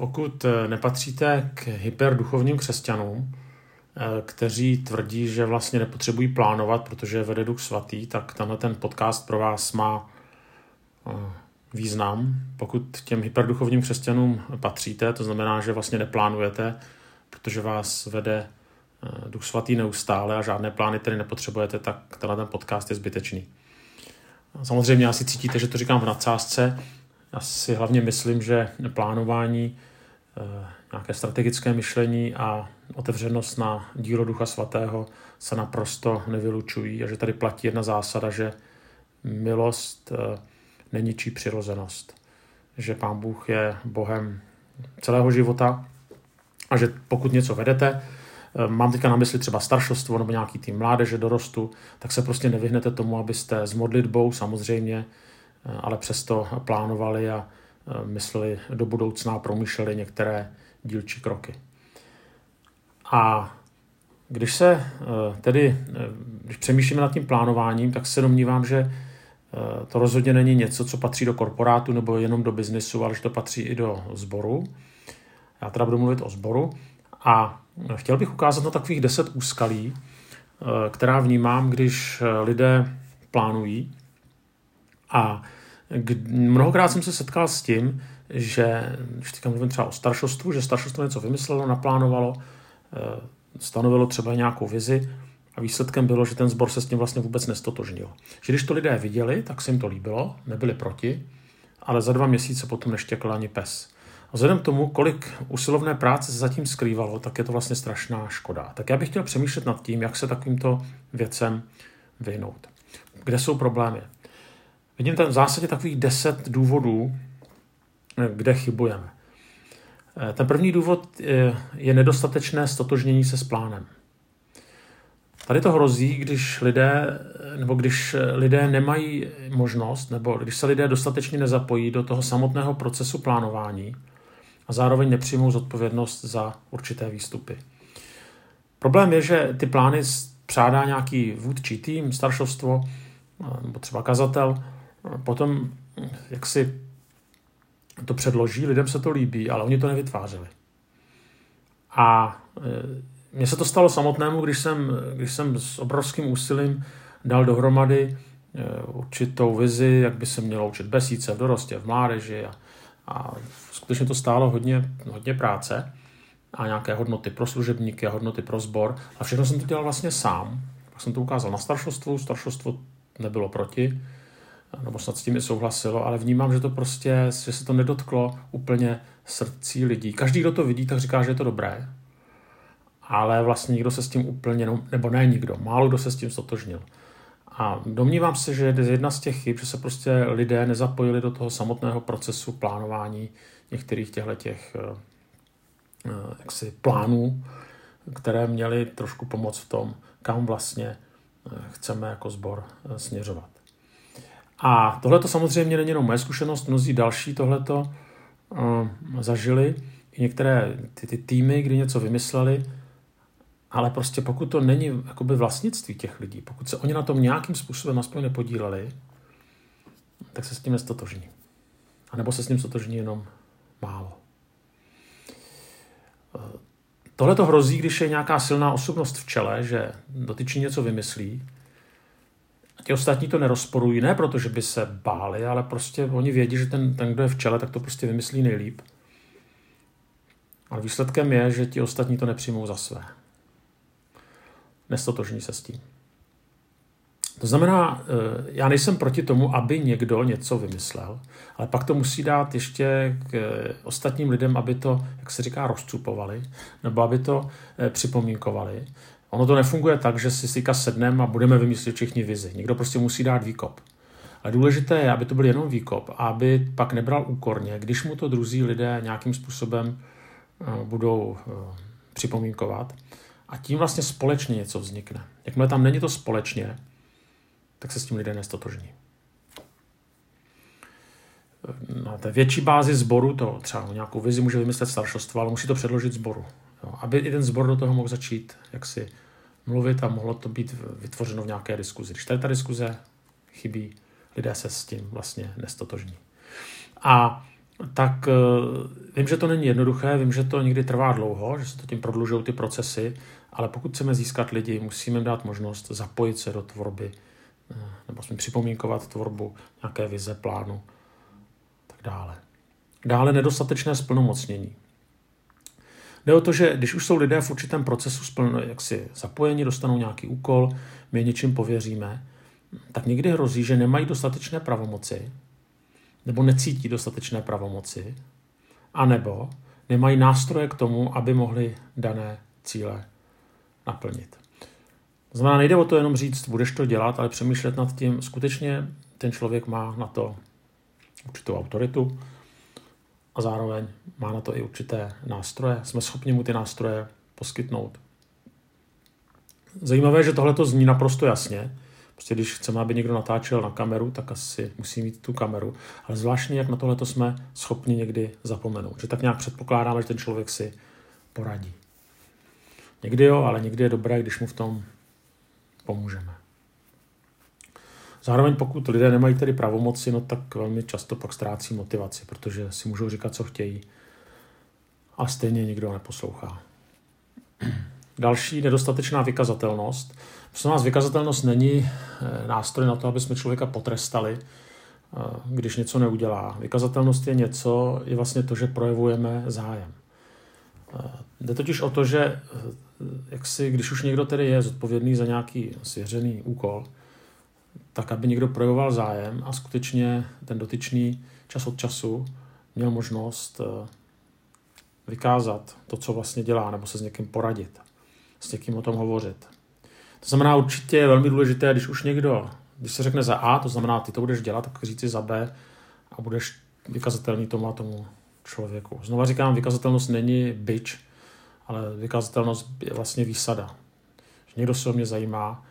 Pokud eh, nepatříte k hyperduchovním křesťanům, eh, kteří tvrdí, že vlastně nepotřebují plánovat, protože vede duch svatý, tak tenhle ten podcast pro vás má eh, význam. Pokud těm hyperduchovním křesťanům patříte, to znamená, že vlastně neplánujete, protože vás vede duch svatý neustále a žádné plány tedy nepotřebujete, tak tenhle ten podcast je zbytečný. Samozřejmě asi cítíte, že to říkám v nadsázce. Já si hlavně myslím, že plánování nějaké strategické myšlení a otevřenost na dílo Ducha Svatého se naprosto nevylučují a že tady platí jedna zásada, že milost eh, neničí přirozenost. Že Pán Bůh je Bohem celého života a že pokud něco vedete, eh, mám teďka na mysli třeba staršostvo nebo nějaký tým mládeže, dorostu, tak se prostě nevyhnete tomu, abyste s modlitbou samozřejmě, ale přesto plánovali a Eh, mysleli do budoucna a promýšleli některé dílčí kroky. A když se eh, tedy, eh, když přemýšlíme nad tím plánováním, tak se domnívám, že to rozhodně není něco, co patří do korporátu nebo jenom do biznesu, ale že to patří i do sboru. Já teda budu mluvit o sboru a chtěl bych ukázat na takových deset úskalí, která vnímám, když lidé plánují. A Mnohokrát jsem se setkal s tím, že, když teďka mluvím třeba o staršostvu, že staršostvo něco vymyslelo, naplánovalo, eh, stanovilo třeba nějakou vizi a výsledkem bylo, že ten sbor se s tím vlastně vůbec nestotožnil. Že když to lidé viděli, tak se jim to líbilo, nebyli proti, ale za dva měsíce potom neštěkl ani pes. A vzhledem k tomu, kolik usilovné práce se zatím skrývalo, tak je to vlastně strašná škoda. Tak já bych chtěl přemýšlet nad tím, jak se takovýmto věcem vyhnout. Kde jsou problémy? Vidím tam v zásadě takových deset důvodů, kde chybujeme. Eh, ten první důvod eh, je nedostatečné stotožnění se s plánem. Tady to hrozí, když lidé, nebo když lidé nemají možnost, nebo když se lidé dostatečně nezapojí do toho samotného procesu plánování a zároveň nepřijmou zodpovědnost za určité výstupy. Problém je, že ty plány přádá nějaký vůdčí tým, staršovstvo, nebo třeba kazatel, potom jak si to předloží, lidem se to líbí, ale oni to nevytvářeli. A e, mně se to stalo samotnému, když jsem, když jsem s obrovským úsilím dal dohromady e, určitou vizi, jak by se mělo učit besíce v dorostě, v mládeži a, a skutečně to stálo hodně, hodně práce a nějaké hodnoty pro služebníky a hodnoty pro sbor a všechno jsem to dělal vlastně sám. Pak jsem to ukázal na staršostvu, staršostvo nebylo proti, nebo snad s tím i souhlasilo, ale vnímám, že to prostě, že se to nedotklo úplně srdcí lidí. Každý, kdo to vidí, tak říká, že je to dobré, ale vlastně nikdo se s tím úplně, nebo ne nikdo, málo kdo se s tím stotožnil. A domnívám se, že je jedna z těch chyb, že se prostě lidé nezapojili do toho samotného procesu plánování některých těchto těch eh, eh, jaksi plánů, které měly trošku pomoct v tom, kam vlastně eh, chceme jako sbor směřovat. A tohle to samozřejmě není jenom moje zkušenost, mnozí další tohleto uh, zažili, i některé ty, ty týmy, kdy něco vymysleli, ale prostě pokud to není jakoby vlastnictví těch lidí, pokud se oni na tom nějakým způsobem aspoň nepodíleli, tak se s tím nestotožní. A nebo se s ním stotožní jenom málo. Eh, tohle to hrozí, když je nějaká silná osobnost v čele, že dotyčí něco vymyslí, ti ostatní to nerozporují, ne proto, že by se báli, ale prostě oni vědí, že ten, ten, kdo je v čele, tak to prostě vymyslí nejlíp. Ale výsledkem je, že ti ostatní to nepřijmou za své. Nestotožní se s tím. To znamená, eh, já nejsem proti tomu, aby někdo něco vymyslel, ale pak to musí dát ještě k eh, ostatním lidem, aby to, jak se říká, rozcupovali, nebo aby to eh, připomínkovali, Ono to nefunguje tak, že si si sedneme a budeme vymyslet všichni vizi. Někdo prostě musí dát výkop. Ale důležité je, aby to byl jenom výkop a aby pak nebral úkorně, když mu to druzí lidé nějakým způsobem eh, budou eh, připomínkovat. A tím vlastně společně něco vznikne. Jakmile tam není to společně, tak se s tím lidé nestotožní. Na té větší bázi sboru to třeba nějakou vizi může vymyslet staršostvo, ale musí to předložit sboru. Jo, aby i ten sbor do toho mohl začít jaksi mluvit a mohlo to být vytvořeno v nějaké diskuzi. Když tady ta diskuze chybí, lidé se s tím vlastně nestotožní. A tak eh, vím, že to není jednoduché, vím, že to někdy trvá dlouho, že se to tím prodlužují ty procesy, ale pokud chceme získat lidi, musíme jim dát možnost zapojit se do tvorby, eh, nebo jsme připomínkovat tvorbu nějaké vize, plánu, tak dále. Dále nedostatečné splnomocnění. Jde o to, že když už jsou lidé v určitém procesu splno, jaksi zapojení, dostanou nějaký úkol, my je něčím pověříme, tak někdy hrozí, že nemají dostatečné pravomoci, nebo necítí dostatečné pravomoci, anebo nemají nástroje k tomu, aby mohli dané cíle naplnit. To znamená, nejde o to jenom říct, budeš to dělat, ale přemýšlet nad tím, skutečně ten člověk má na to určitou autoritu zároveň má na to i určité nástroje. Jsme schopni mu ty nástroje poskytnout. Zajímavé, že tohle to zní naprosto jasně, Prostě když chceme, aby někdo natáčel na kameru, tak asi musí mít tu kameru. Ale zvláštně, jak na tohle jsme schopni někdy zapomenout. Že tak nějak předpokládáme, že ten člověk si poradí. Někdy jo, ale někdy je dobré, když mu v tom pomůžeme. Zároveň pokud lidé nemají tedy pravomoci, no tak velmi často pak ztrácí motivaci, protože si můžou říkat, co chtějí a stejně nikdo neposlouchá. Další nedostatečná vykazatelnost. Prosím vás, vykazatelnost není eh, nástroj na to, aby jsme člověka potrestali, eh, když něco neudělá. Vykazatelnost je něco, je vlastně to, že projevujeme zájem. Eh, jde totiž o to, že jak si, když už někdo tedy je zodpovědný za nějaký svěřený úkol, tak aby někdo projevoval zájem a skutečně ten dotyčný čas od času měl možnost vykázat to, co vlastně dělá, nebo se s někým poradit, s někým o tom hovořit. To znamená, určitě je velmi důležité, když už někdo, když se řekne za A, to znamená, ty to budeš dělat, tak říci za B a budeš vykazatelný tomu a tomu člověku. Znova říkám, vykazatelnost není byč, ale vykazatelnost je vlastně výsada. Že někdo se o mě zajímá,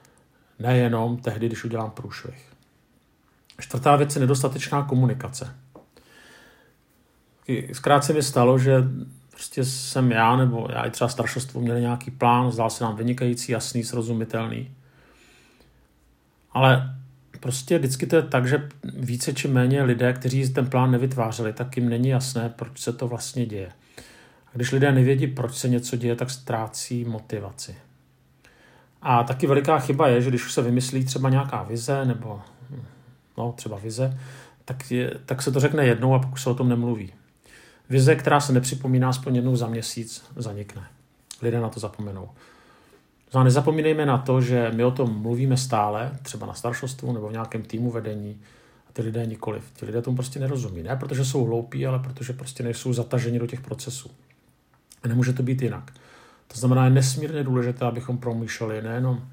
nejenom tehdy, když udělám průšvih. Čtvrtá věc je nedostatečná komunikace. Zkrát se mi stalo, že prostě jsem já nebo já i třeba staršostvo měli nějaký plán, zdál se nám vynikající, jasný, srozumitelný. Ale prostě vždycky to je tak, že více či méně lidé, kteří ten plán nevytvářeli, tak jim není jasné, proč se to vlastně děje. A když lidé nevědí, proč se něco děje, tak ztrácí motivaci. A taky veliká chyba je, že když se vymyslí třeba nějaká vize, nebo no, třeba vize, tak, je, tak se to řekne jednou a pokud se o tom nemluví. Vize, která se nepřipomíná aspoň jednou za měsíc, zanikne. Lidé na to zapomenou. No a nezapomínejme na to, že my o tom mluvíme stále, třeba na staršostvu nebo v nějakém týmu vedení, a ty lidé nikoliv. Ti lidé tomu prostě nerozumí. Ne protože jsou hloupí, ale protože prostě nejsou zataženi do těch procesů. A nemůže to být jinak. To znamená, je nesmírně důležité, abychom promýšleli nejenom,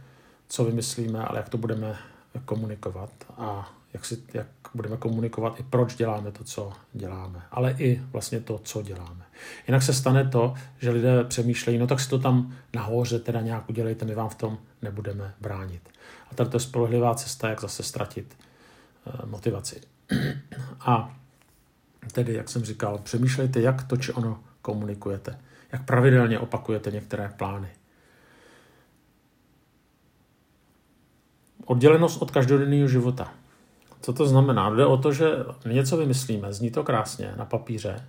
co vymyslíme, ale jak to budeme komunikovat a jak, si, jak budeme komunikovat i proč děláme to, co děláme, ale i vlastně to, co děláme. Jinak se stane to, že lidé přemýšlejí, no tak si to tam nahoře teda nějak udělejte, my vám v tom nebudeme bránit. A tady to je spolehlivá cesta, jak zase ztratit uh, motivaci. A tedy, jak jsem říkal, přemýšlejte, jak to či ono komunikujete, jak pravidelně opakujete některé plány. Oddělenost od každodenního života. Co to znamená? Jde o to, že něco vymyslíme, zní to krásně na papíře,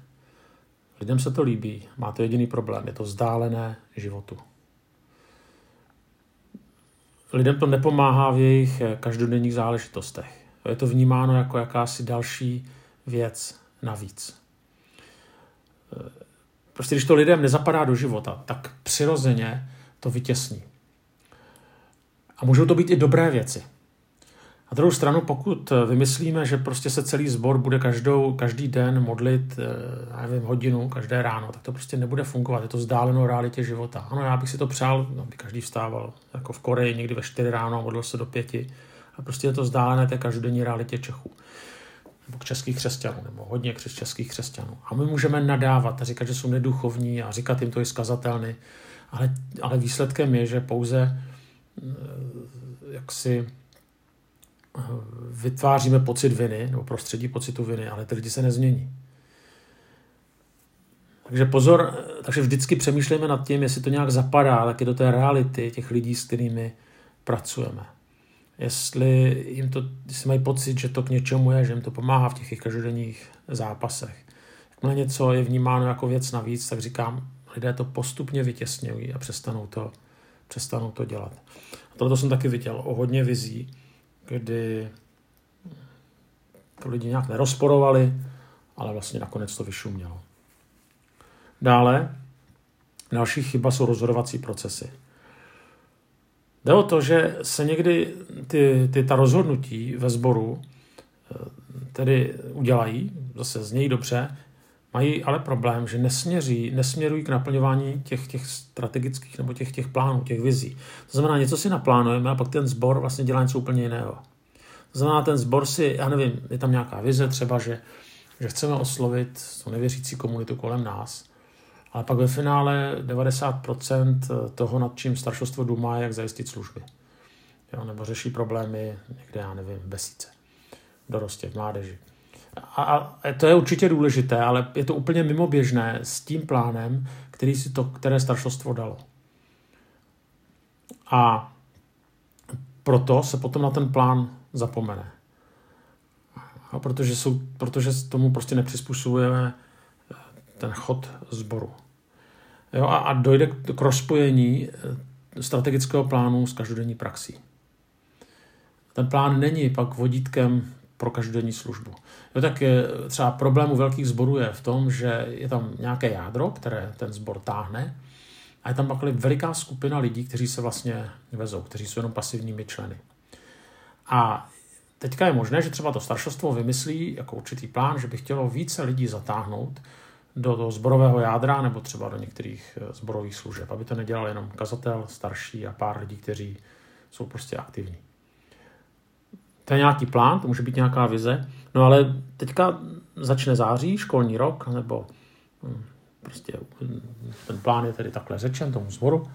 lidem se to líbí, má to jediný problém, je to vzdálené životu. Lidem to nepomáhá v jejich každodenních záležitostech. Je to vnímáno jako jakási další věc navíc. Prostě když to lidem nezapadá do života, tak přirozeně to vytěsní. A můžou to být i dobré věci. Na druhou stranu, pokud vymyslíme, že prostě se celý sbor bude každou, každý den modlit, eh, já nevím, hodinu, každé ráno, tak to prostě nebude fungovat. Je to vzdáleno realitě života. Ano, já bych si to přál, aby každý vstával jako v Koreji někdy ve 4 ráno, modlil se do pěti. A prostě je to vzdálené té každodenní realitě Čechů. Nebo českých křesťanů, nebo hodně českých křesťanů. A my můžeme nadávat a říkat, že jsou neduchovní a říkat jim to i skazatelny. Ale, ale výsledkem je, že pouze eh, jak si vytváříme pocit viny, nebo prostředí pocitu viny, ale ty lidi se nezmění. Takže pozor, takže vždycky přemýšlejme nad tím, jestli to nějak zapadá taky do té reality těch lidí, s kterými pracujeme. Jestli jim to, jestli mají pocit, že to k něčemu je, že jim to pomáhá v těch jejich každodenních zápasech. jakmile něco je vnímáno jako věc navíc, tak říkám, lidé to postupně vytěsňují a přestanou to, přestanou to dělat. A tohle jsem taky viděl o hodně vizí, kdy to lidi nějak nerozporovali, ale vlastně nakonec to vyšumělo. Dále, další chyba jsou rozhodovací procesy. Jde o to, že se někdy ty, ty ta rozhodnutí ve sboru eh, tedy udělají, zase znějí dobře, mají ale problém, že nesměří, nesměrují k naplňování těch, těch strategických nebo těch, těch plánů, těch vizí. To znamená, něco si naplánujeme a pak ten sbor vlastně dělá něco úplně jiného. To znamená, ten sbor si, já nevím, je tam nějaká vize třeba, že, že chceme oslovit tu nevěřící komunitu kolem nás, ale pak ve finále 90% toho, nad čím staršostvo důma, je, jak zajistit služby. Jo, nebo řeší problémy někde, já nevím, v besíce, dorostě, v mládeži. A, a to je určitě důležité, ale je to úplně mimoběžné s tím plánem, který si to, které staršostvo dalo. A proto se potom na ten plán zapomene. A protože, jsou, protože tomu prostě nepřizpůsobujeme ten chod sboru. Jo, a, a dojde k, rozpojení eh, strategického plánu s každodenní praxí. Ten plán není pak vodítkem pro každodenní službu. Jo, tak je, třeba problém u velkých sborů je v tom, že je tam nějaké jádro, které ten sbor táhne, a je tam pak veliká skupina lidí, kteří se vlastně vezou, kteří jsou jenom pasivními členy. A teďka je možné, že třeba to staršostvo vymyslí jako určitý plán, že by chtělo více lidí zatáhnout do toho zborového jádra nebo třeba do některých eh, zborových služeb, aby to nedělal jenom kazatel, starší a pár lidí, kteří jsou prostě aktivní. To je nějaký plán, to může být nějaká vize, no ale teďka začne září, školní rok, nebo hm, prostě hm, ten plán je tedy takhle řečen tomu zboru,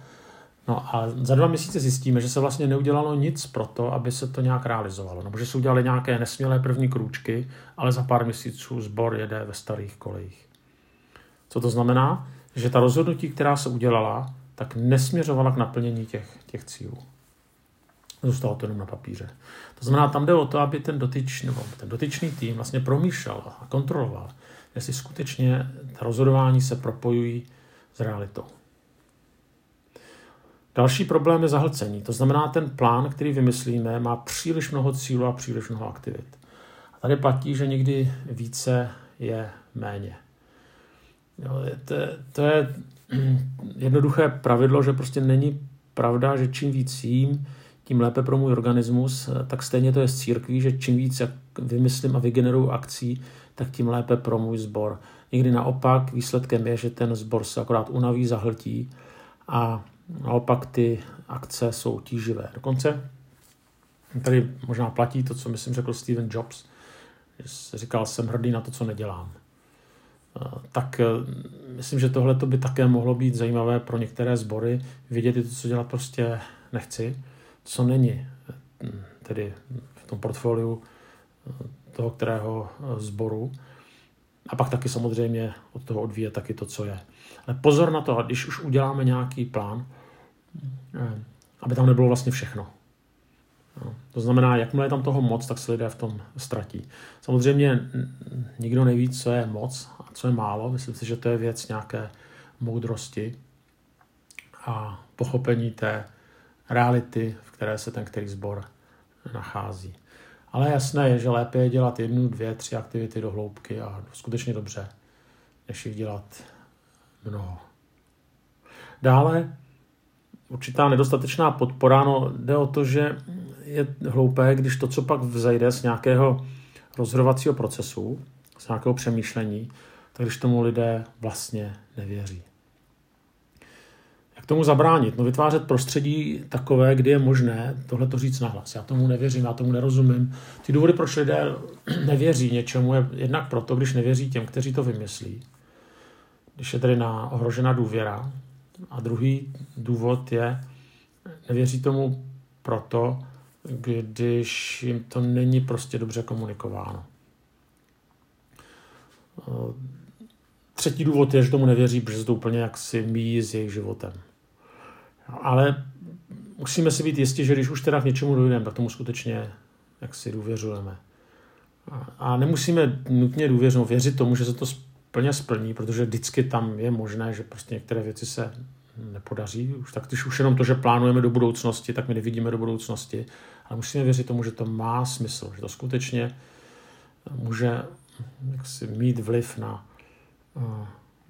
No a za dva měsíce zjistíme, že se vlastně neudělalo nic pro to, aby se to nějak realizovalo. Nebo že se udělali nějaké nesmělé první krůčky, ale za pár měsíců sbor jede ve starých kolejích. Co to znamená? Že ta rozhodnutí, která se udělala, tak nesměřovala k naplnění těch, těch cílů. Zůstalo to jenom na papíře. To znamená, tam jde o to, aby ten, dotyč, nebo ten dotyčný tým vlastně promýšlel a kontroloval, jestli skutečně ta rozhodování se propojují s realitou. Další problém je zahlcení. To znamená, ten plán, který vymyslíme, má příliš mnoho cílů a příliš mnoho aktivit. A tady platí, že někdy více je méně. Jo, to, to je jednoduché pravidlo, že prostě není pravda, že čím víc jím, tím lépe pro můj organismus, tak stejně to je z církví, že čím víc jak vymyslím a vygeneruju akcí, tak tím lépe pro můj sbor. Někdy naopak výsledkem je, že ten sbor se akorát unaví, zahltí a naopak ty akce jsou tíživé. Dokonce tady možná platí to, co myslím řekl Steven Jobs, říkal, jsem hrdý na to, co nedělám. Eh, tak eh, myslím, že tohle by také mohlo být zajímavé pro některé sbory, vidět to, co dělat prostě nechci, co není eh, tedy v tom portfoliu toho kterého sboru. A pak taky samozřejmě od toho odvíje taky to, co je. Ale pozor na to, když už uděláme nějaký plán, aby tam nebylo vlastně všechno. No. To znamená, jakmile je tam toho moc, tak se lidé v tom ztratí. Samozřejmě nikdo neví, co je moc a co je málo. Myslím si, že to je věc nějaké moudrosti a pochopení té reality, v které se ten který sbor nachází. Ale jasné je, že lépe je dělat jednu, dvě, tři aktivity do hloubky a skutečně dobře, než jich dělat mnoho. Dále určitá nedostatečná podpora. No, jde o to, že je hloupé, když to, co pak vzejde z nějakého rozhodovacího procesu, z nějakého přemýšlení, tak když tomu lidé vlastně nevěří. Jak tomu zabránit? No vytvářet prostředí takové, kdy je možné tohle to říct nahlas. Já tomu nevěřím, já tomu nerozumím. Ty důvody, proč lidé nevěří něčemu, je jednak proto, když nevěří těm, kteří to vymyslí. Když je tedy na ohrožena důvěra, a druhý důvod je, nevěří tomu proto, když jim to není prostě dobře komunikováno. Třetí důvod je, že tomu nevěří, protože se to úplně jaksi míjí s jejich životem. Ale musíme si být jistí, že když už teda k něčemu dojdeme, tak tomu skutečně jak si důvěřujeme. A nemusíme nutně důvěřovat, věřit tomu, že se to plně splní, protože vždycky tam je možné, že prostě některé věci se nepodaří. Už tak, když už jenom to, že plánujeme do budoucnosti, tak my nevidíme do budoucnosti. Ale musíme věřit tomu, že to má smysl, že to skutečně může jaksi mít vliv na, eh,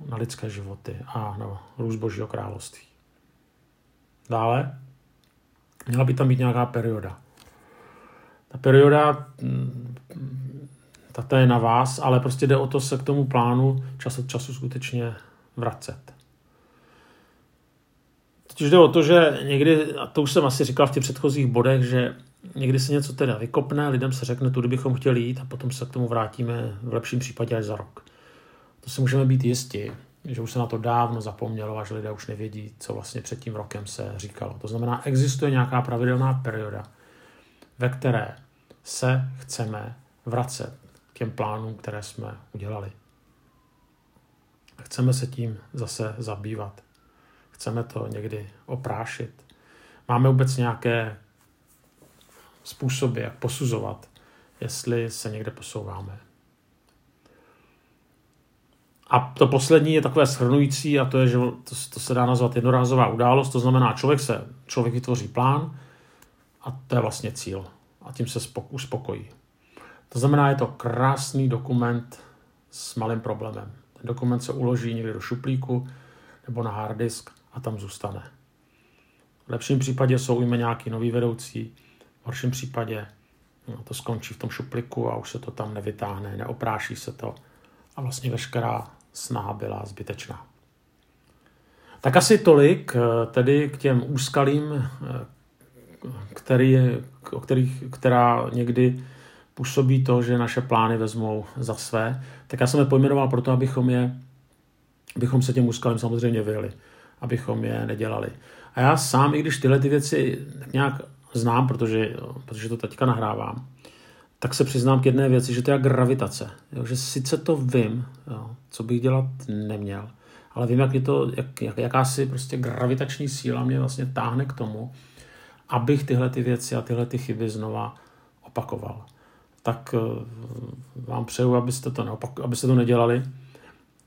na lidské životy a na růst Božího království. Dále měla by tam být nějaká perioda. Ta perioda, mm, ta je na vás, ale prostě jde o to se k tomu plánu čas od času skutečně vracet. Totiž jde o to, že někdy, a to už jsem asi říkal v těch předchozích bodech, že někdy se něco teda vykopne, lidem se řekne, tudy bychom chtěli jít a potom se k tomu vrátíme v lepším případě až za rok. To si můžeme být jistí, že už se na to dávno zapomnělo a že lidé už nevědí, co vlastně před tím rokem se říkalo. To znamená, existuje nějaká pravidelná perioda, ve které se chceme vracet těm plánům, které jsme udělali. Chceme se tím zase zabývat. Chceme to někdy oprášit. Máme vůbec nějaké způsoby, jak posuzovat, jestli se někde posouváme. A to poslední je takové shrnující a to je, že to, to se dá nazvat jednorázová událost, to znamená, člověk se, člověk vytvoří plán a to je vlastně cíl a tím se uspokojí. To znamená, je to krásný dokument s malým problémem. Ten dokument se uloží někde do šuplíku nebo na hard disk a tam zůstane. V lepším případě jsou ujme nějaký nový vedoucí, v horším případě no, to skončí v tom šupliku a už se to tam nevytáhne, neopráší se to a vlastně veškerá snaha byla zbytečná. Tak asi tolik eh, tedy k těm úskalým, eh, který, o kterých, která někdy působí to, že naše plány vezmou za své, tak já jsem je pojmenoval proto, abychom, je, abychom se těm úskalým samozřejmě vyjeli, abychom je nedělali. A já sám, i když tyhle ty věci nějak znám, protože, protože to teďka nahrávám, tak se přiznám k jedné věci, že to je gravitace. Jo, že sice to vím, jo, co bych dělat neměl, ale vím, jak je to, jak, jak, jakási prostě gravitační síla mě vlastně táhne k tomu, abych tyhle ty věci a tyhle ty chyby znova opakoval. Tak eh, vám přeju, abyste to, neopak, abyste to nedělali,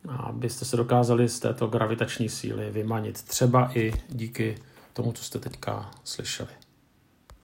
a abyste se dokázali z této gravitační síly vymanit. Třeba i díky tomu, co jste teďka slyšeli.